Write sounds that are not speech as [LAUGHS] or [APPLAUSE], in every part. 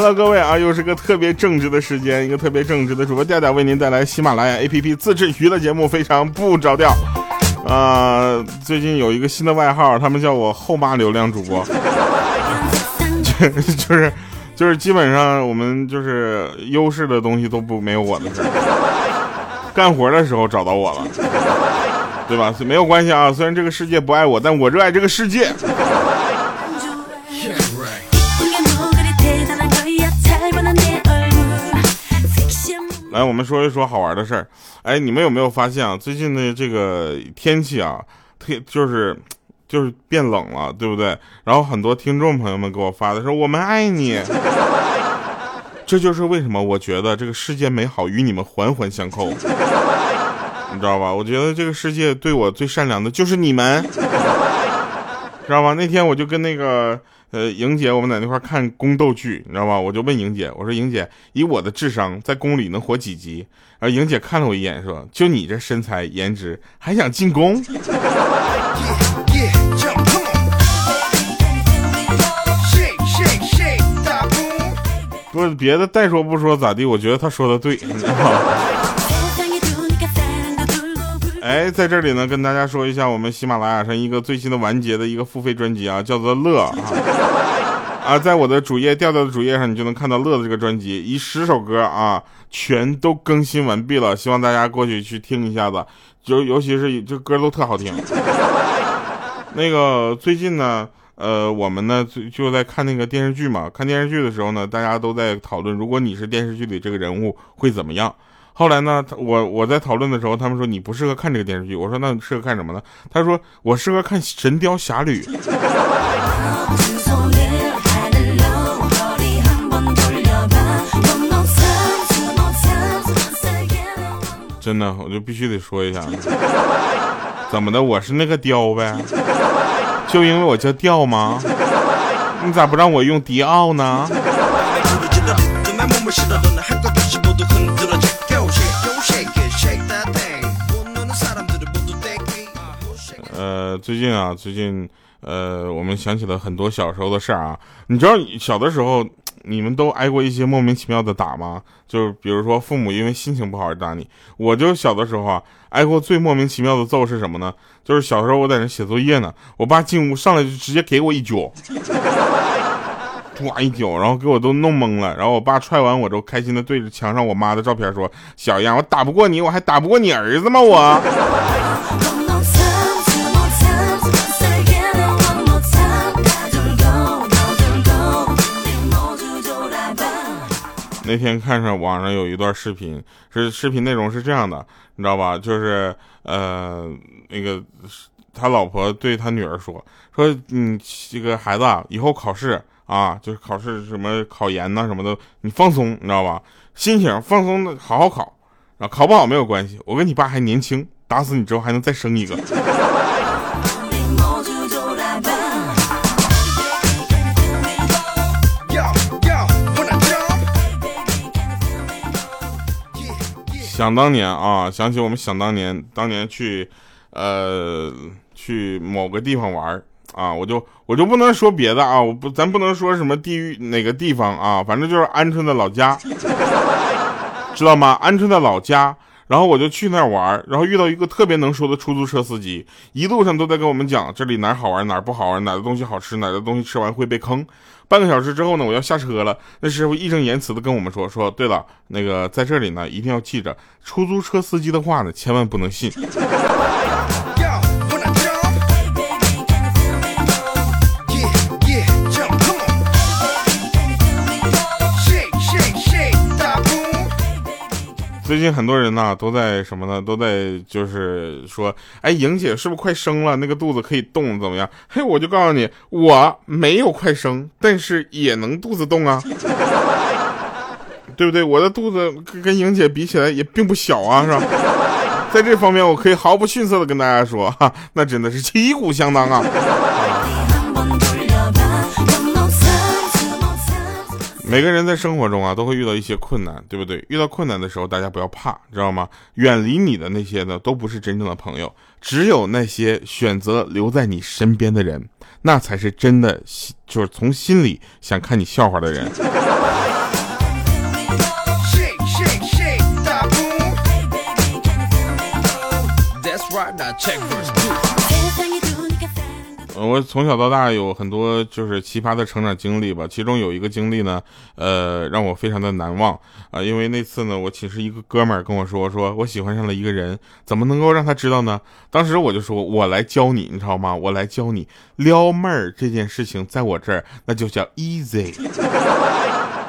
Hello，各位啊，又是个特别正直的时间，一个特别正直的主播调调为您带来喜马拉雅 APP 自制娱乐节目，非常不着调。啊，最近有一个新的外号，他们叫我后妈流量主播，[LAUGHS] 就是就是基本上我们就是优势的东西都不没有我的事干活的时候找到我了，对吧？没有关系啊，虽然这个世界不爱我，但我热爱这个世界。来，我们说一说好玩的事儿。哎，你们有没有发现啊？最近的这个天气啊，特就是就是变冷了，对不对？然后很多听众朋友们给我发的说：“我们爱你。”这就是为什么我觉得这个世界美好与你们环环相扣，你知道吧？我觉得这个世界对我最善良的就是你们，知道吗？那天我就跟那个。呃，莹姐，我们在那块看宫斗剧，你知道吗？我就问莹姐，我说莹姐，以我的智商，在宫里能活几集？然后莹姐看了我一眼，说：“就你这身材颜值，还想进宫？”不是别的，再说不说咋地？我觉得他说的对，你知道吗？哎，在这里呢，跟大家说一下，我们喜马拉雅上一个最新的完结的一个付费专辑啊，叫做《乐》啊，在我的主页调调的主页上，你就能看到《乐》的这个专辑，一十首歌啊，全都更新完毕了，希望大家过去去听一下子，尤尤其是这歌都特好听。那个最近呢，呃，我们呢就就在看那个电视剧嘛，看电视剧的时候呢，大家都在讨论，如果你是电视剧里这个人物会怎么样。后来呢，我我在讨论的时候，他们说你不适合看这个电视剧。我说那适合看什么呢？他说我适合看《神雕侠侣》。真的，我就必须得说一下，怎么的？我是那个雕呗？就因为我叫雕吗？你咋不让我用迪奥呢？呃，最近啊，最近，呃，我们想起了很多小时候的事儿啊。你知道小的时候，你们都挨过一些莫名其妙的打吗？就是比如说父母因为心情不好而打你。我就小的时候啊，挨过最莫名其妙的揍是什么呢？就是小时候我在那写作业呢，我爸进屋上来就直接给我一脚，抓一脚，然后给我都弄懵了。然后我爸踹完我之后，开心的对着墙上我妈的照片说：“小样，我打不过你，我还打不过你儿子吗？我。”那天看上网上有一段视频，是视频内容是这样的，你知道吧？就是呃，那个他老婆对他女儿说说，嗯，这个孩子啊，以后考试啊，就是考试什么考研呐什么的，你放松，你知道吧？心情放松的好好考，啊，考不好没有关系，我跟你爸还年轻，打死你之后还能再生一个。想当年啊，想起我们想当年，当年去，呃，去某个地方玩啊，我就我就不能说别的啊，我不，咱不能说什么地域哪个地方啊，反正就是鹌鹑的老家，知道吗？鹌鹑的老家，然后我就去那儿玩，然后遇到一个特别能说的出租车司机，一路上都在跟我们讲这里哪好玩哪不好玩，哪的东西好吃，哪的东西吃完会被坑。半个小时之后呢，我要下车了。那师傅义正言辞的跟我们说：“说对了，那个在这里呢，一定要记着，出租车司机的话呢，千万不能信。”最近很多人呢都在什么呢？都在就是说，哎，莹姐是不是快生了？那个肚子可以动怎么样？嘿，我就告诉你，我没有快生，但是也能肚子动啊，[LAUGHS] 对不对？我的肚子跟莹姐比起来也并不小啊，是吧？在这方面，我可以毫不逊色的跟大家说，哈，那真的是旗鼓相当啊。每个人在生活中啊，都会遇到一些困难，对不对？遇到困难的时候，大家不要怕，知道吗？远离你的那些呢，都不是真正的朋友，只有那些选择留在你身边的人，那才是真的。就是从心里想看你笑话的人。我从小到大有很多就是奇葩的成长经历吧，其中有一个经历呢，呃，让我非常的难忘啊，因为那次呢，我寝室一个哥们儿跟我说，说我喜欢上了一个人，怎么能够让他知道呢？当时我就说，我来教你，你知道吗？我来教你撩妹儿这件事情，在我这儿那就叫 easy，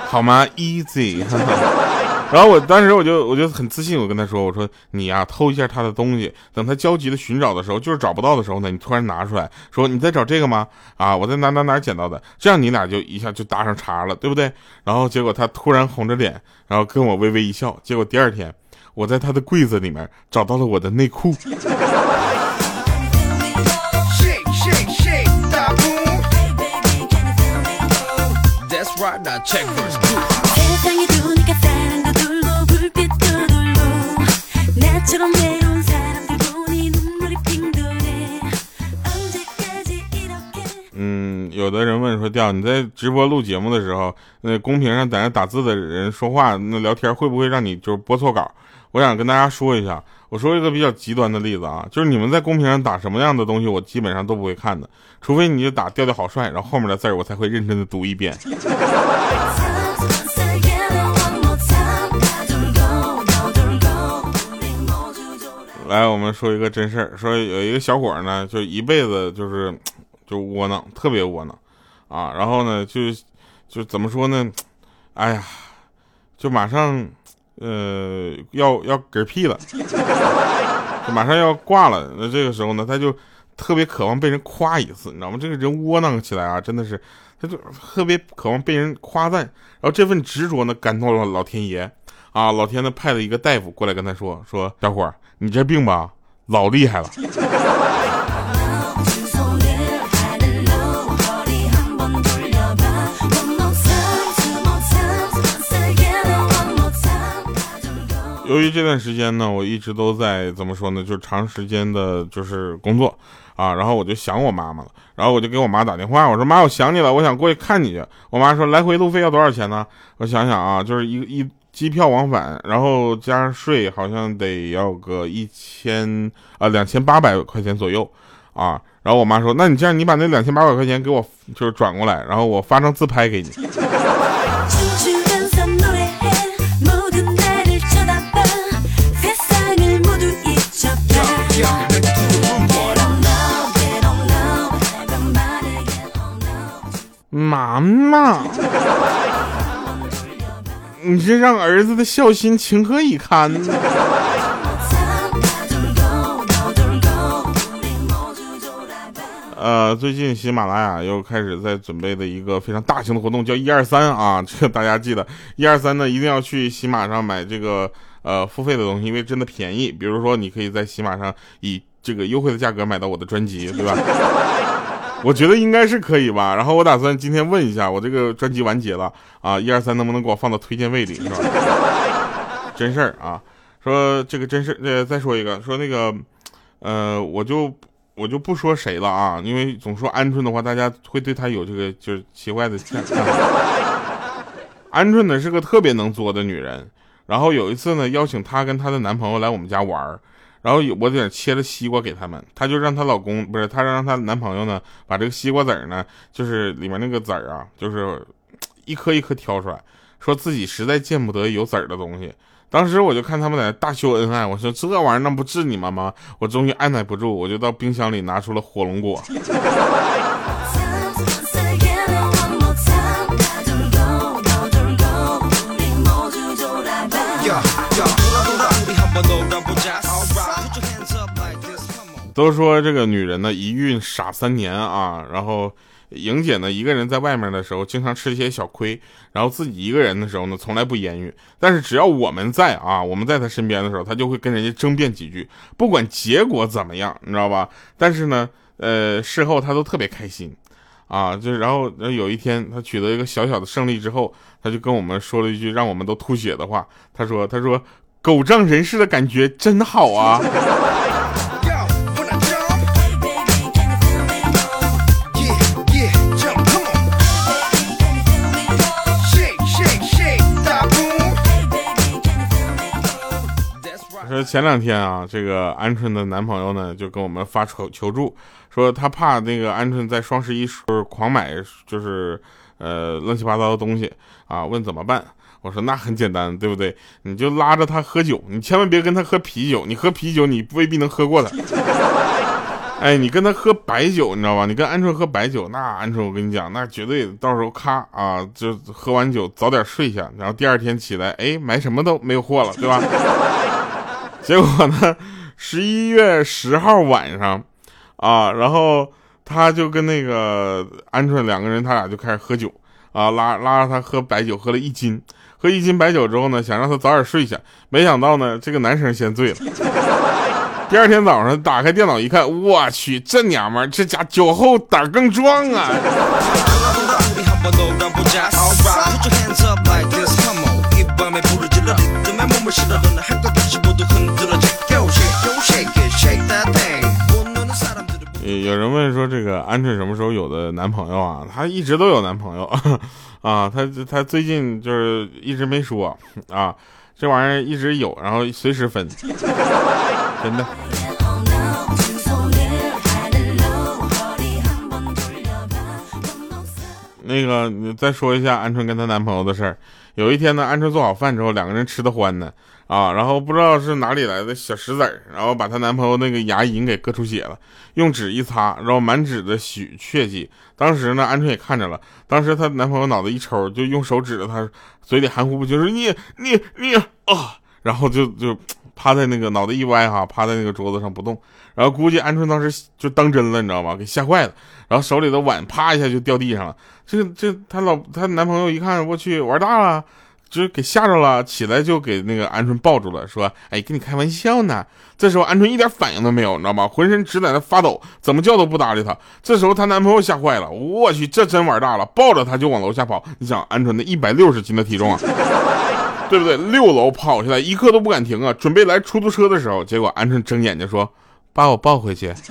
好吗？easy。然后我当时我就我就很自信，我跟他说，我说你呀偷一下他的东西，等他焦急的寻找的时候，就是找不到的时候呢，你突然拿出来说你在找这个吗？啊，我在哪哪哪捡到的，这样你俩就一下就搭上茬了，对不对？然后结果他突然红着脸，然后跟我微微一笑，结果第二天我在他的柜子里面找到了我的内裤。嗯，你在直播录节目的时候，那公屏上在那打字的人说话，那聊天会不会让你就是播错稿？我想跟大家说一下，我说一个比较极端的例子啊，就是你们在公屏上打什么样的东西，我基本上都不会看的，除非你就打调调好帅，然后后面的字我才会认真的读一遍。来，我们说一个真事儿，说有一个小伙呢，就一辈子就是就窝囊，特别窝囊啊。然后呢，就就怎么说呢？哎呀，就马上呃要要嗝屁了，就马上要挂了。那这个时候呢，他就特别渴望被人夸一次，你知道吗？这个人窝囊起来啊，真的是他就特别渴望被人夸赞。然后这份执着呢，感动了老天爷啊！老天呢派了一个大夫过来跟他说：“说小伙儿。”你这病吧，老厉害了。由于这段时间呢，我一直都在怎么说呢，就是长时间的，就是工作啊，然后我就想我妈妈了，然后我就给我妈打电话，我说妈，我想你了，我想过去看你去。我妈说来回路费要多少钱呢？我想想啊，就是一一。机票往返，然后加上税，好像得要个一千啊两千八百块钱左右啊。然后我妈说：“那你这样，你把那两千八百块钱给我，就是转过来，然后我发张自拍给你。”妈妈。你这让儿子的孝心情何以堪呢？呃，最近喜马拉雅又开始在准备的一个非常大型的活动，叫一二三啊，[LAUGHS] 这个大家记得一二三呢，一定要去喜马上买这个呃付费的东西，因为真的便宜。比如说，你可以在喜马上以这个优惠的价格买到我的专辑，对吧？[LAUGHS] 我觉得应该是可以吧，然后我打算今天问一下，我这个专辑完结了啊，一二三能不能给我放到推荐位里，是吧？真事儿啊，说这个真事呃，再说一个，说那个，呃，我就我就不说谁了啊，因为总说鹌鹑的话，大家会对他有这个就是奇怪的。鹌鹑呢是个特别能作的女人，然后有一次呢，邀请她跟她的男朋友来我们家玩儿。然后我在切了西瓜给他们，她就让她老公不是她让她男朋友呢，把这个西瓜籽儿呢，就是里面那个籽儿啊，就是一颗一颗挑出来，说自己实在见不得有籽儿的东西。当时我就看他们在那大秀恩爱，我说这玩意儿那不治你们吗？我终于按耐不住，我就到冰箱里拿出了火龙果。都说这个女人呢，一孕傻三年啊。然后莹姐呢，一个人在外面的时候，经常吃一些小亏；然后自己一个人的时候呢，从来不言语。但是只要我们在啊，我们在她身边的时候，她就会跟人家争辩几句，不管结果怎么样，你知道吧？但是呢，呃，事后她都特别开心啊。就然后有一天，她取得一个小小的胜利之后，她就跟我们说了一句让我们都吐血的话。她说：“她说狗仗人势的感觉真好啊。”前两天啊，这个鹌鹑的男朋友呢就跟我们发求求助，说他怕那个鹌鹑在双十一时候狂买，就是呃乱七八糟的东西啊，问怎么办？我说那很简单，对不对？你就拉着他喝酒，你千万别跟他喝啤酒，你喝啤酒你未必能喝过他。哎，你跟他喝白酒，你知道吧？你跟鹌鹑喝白酒，那鹌鹑我跟你讲，那绝对到时候咔啊，就喝完酒早点睡下，然后第二天起来，哎，买什么都没有货了，对吧？结果呢，十一月十号晚上，啊，然后他就跟那个鹌鹑两个人，他俩就开始喝酒，啊，拉拉着他喝白酒，喝了一斤，喝一斤白酒之后呢，想让他早点睡下，没想到呢，这个男生先醉了。第二天早上打开电脑一看，我去，这娘们儿这家酒后胆更壮啊！鹌鹑什么时候有的男朋友啊？她一直都有男朋友啊，她她最近就是一直没说啊，这玩意儿一直有，然后随时分。真的。那个，你再说一下鹌鹑跟她男朋友的事儿。有一天呢，鹌鹑做好饭之后，两个人吃的欢呢，啊，然后不知道是哪里来的小石子儿，然后把她男朋友那个牙龈给割出血了，用纸一擦，然后满纸的血血迹。当时呢，鹌鹑也看着了，当时她男朋友脑子一抽，就用手指着她嘴里含糊不清，说你你你啊，然后就就。趴在那个脑袋一歪哈，趴在那个桌子上不动，然后估计鹌鹑当时就当真了，你知道吗？给吓坏了，然后手里的碗啪一下就掉地上了。这这她老她男朋友一看，我去玩大了，就是给吓着了，起来就给那个鹌鹑抱住了，说：“哎，跟你开玩笑呢。”这时候鹌鹑一点反应都没有，你知道吗？浑身直在那发抖，怎么叫都不搭理他。这时候她男朋友吓坏了，我去，这真玩大了，抱着她就往楼下跑。你想，鹌鹑那一百六十斤的体重啊！[LAUGHS] 对不对？六楼跑下来，一刻都不敢停啊！准备来出租车的时候，结果鹌鹑睁眼睛说：“把我抱回去。” [LAUGHS]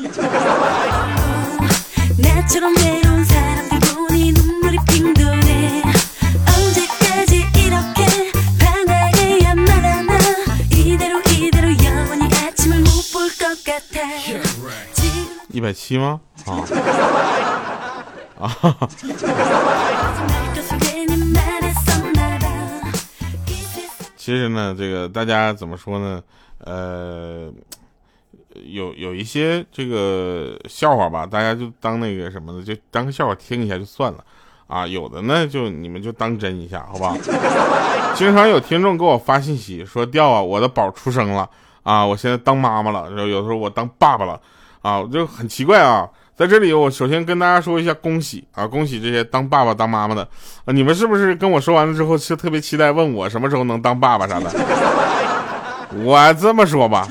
一百七吗？啊啊！[LAUGHS] 其实呢，这个大家怎么说呢？呃，有有一些这个笑话吧，大家就当那个什么的，就当个笑话听一下就算了啊。有的呢，就你们就当真一下，好吧？[LAUGHS] 经常有听众给我发信息说：“掉啊，我的宝出生了啊，我现在当妈妈了。”然后有时候我当爸爸了啊，我就很奇怪啊。在这里，我首先跟大家说一下恭喜啊！恭喜这些当爸爸、当妈妈的啊！你们是不是跟我说完了之后，是特别期待问我什么时候能当爸爸啥的？[LAUGHS] 我这么说吧，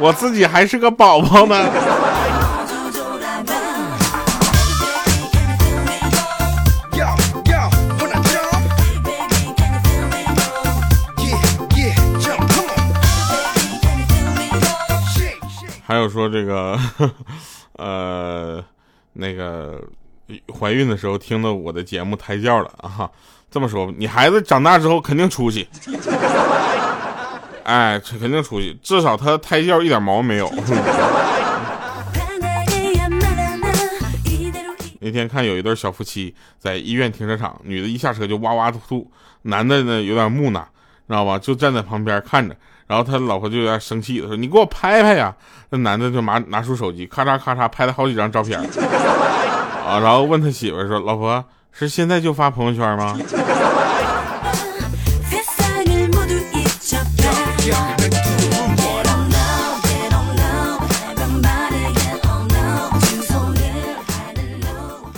我自己还是个宝宝呢。还有说这个。呃，那个怀孕的时候听的我的节目胎教了啊，这么说，你孩子长大之后肯定出息，[LAUGHS] 哎，肯定出息，至少他胎教一点毛没有。[LAUGHS] 那天看有一对小夫妻在医院停车场，女的一下车就哇哇吐吐，男的呢有点木讷，知道吧？就站在旁边看着。然后他老婆就有点生气了，说：“你给我拍拍呀！”那男的就拿拿出手机，咔嚓咔嚓拍了好几张照片 [LAUGHS] 啊，然后问他媳妇说：“老婆，是现在就发朋友圈吗？”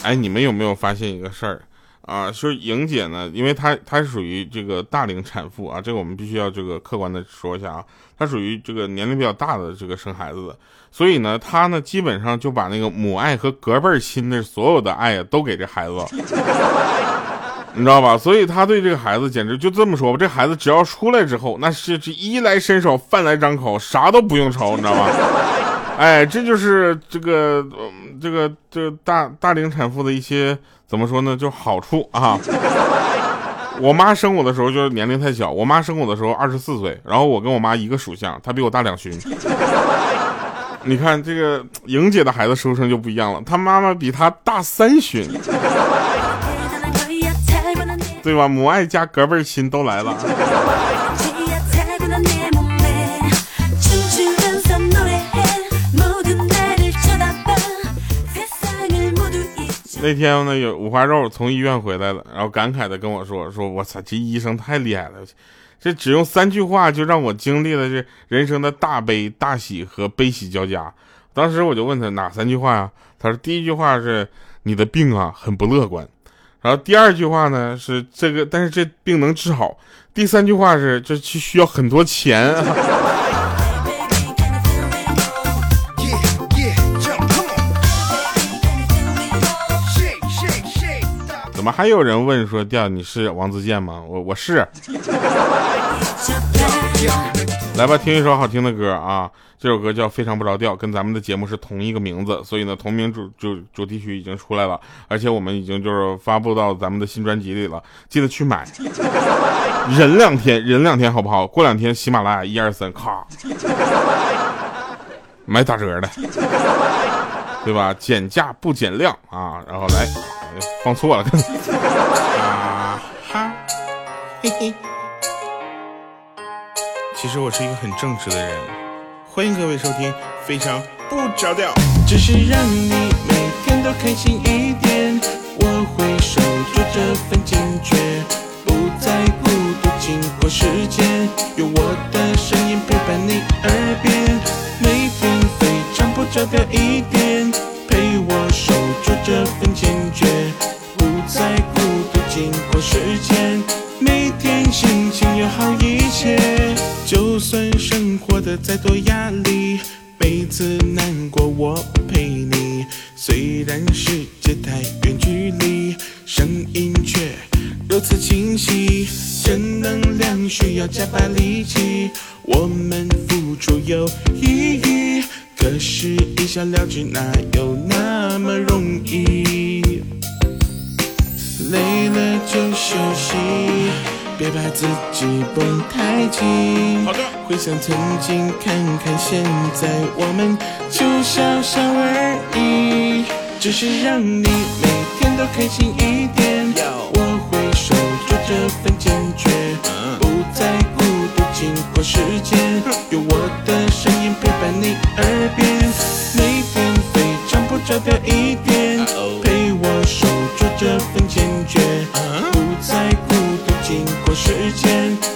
哎，你们有没有发现一个事儿？啊，就是莹姐呢，因为她她是属于这个大龄产妇啊，这个我们必须要这个客观的说一下啊，她属于这个年龄比较大的这个生孩子的，所以呢，她呢基本上就把那个母爱和隔辈亲的所有的爱啊都给这孩子，[LAUGHS] 你知道吧？所以她对这个孩子简直就这么说吧，这孩子只要出来之后，那是这衣来伸手，饭来张口，啥都不用愁，你知道吧？[LAUGHS] 哎，这就是这个这个这大大龄产妇的一些。怎么说呢？就好处啊，[LAUGHS] 我妈生我的时候就是年龄太小，我妈生我的时候二十四岁，然后我跟我妈一个属相，她比我大两旬。[LAUGHS] 你看这个莹姐的孩子出生就不一样了，她妈妈比她大三旬，对吧？母爱加隔辈亲都来了。那天呢，有五花肉从医院回来了，然后感慨的跟我说：“说我操，这医生太厉害了，这只用三句话就让我经历了这人生的大悲大喜和悲喜交加。”当时我就问他哪三句话呀？他说第一句话是你的病啊很不乐观，然后第二句话呢是这个，但是这病能治好。第三句话是这需要很多钱。么还有人问说调你是王自健吗？我我是。来吧，听一首好听的歌啊！这首歌叫《非常不着调》，跟咱们的节目是同一个名字，所以呢，同名主主主题曲已经出来了，而且我们已经就是发布到咱们的新专辑里了，记得去买。[LAUGHS] 忍两天，忍两天好不好？过两天喜马拉雅一二三，咔，买打折的，对吧？减价不减量啊！然后来。放错了，[LAUGHS] 啊哈，嘿嘿。其实我是一个很正直的人，欢迎各位收听《非常不着调》。只是让你每天都开心一点，再多压力，每次难过我陪你。虽然世界太远距离，声音却如此清晰。正能量需要加把力气，我们付出有意义。可是一笑了之，哪有那么容易？累了就休息，别把自己绷太紧。好的。回想曾经，看看现在，我们就笑笑而已。只是让你每天都开心一点。我会守住这份坚决，不再孤独经过时间，有我的声音陪伴你耳边，每天非常不着调一点，时间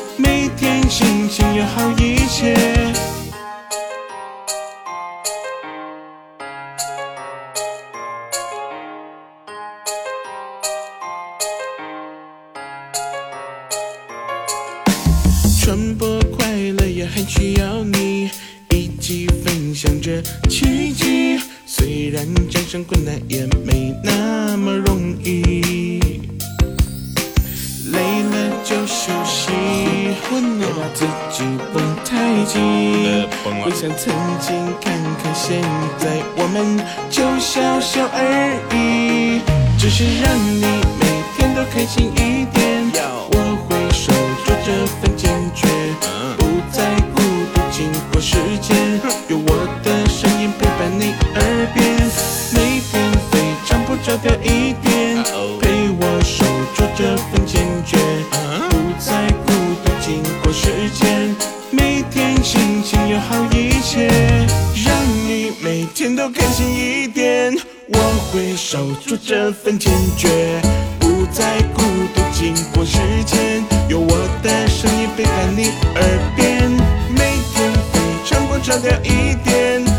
把自己绷太紧。回想曾经，看看现在，我们就笑笑而已。只是让你每天都开心一点，我会守住这份坚守住这份坚决，不再孤独。经过时间，有我的声音陪伴你耳边，每天被晨光照亮一点。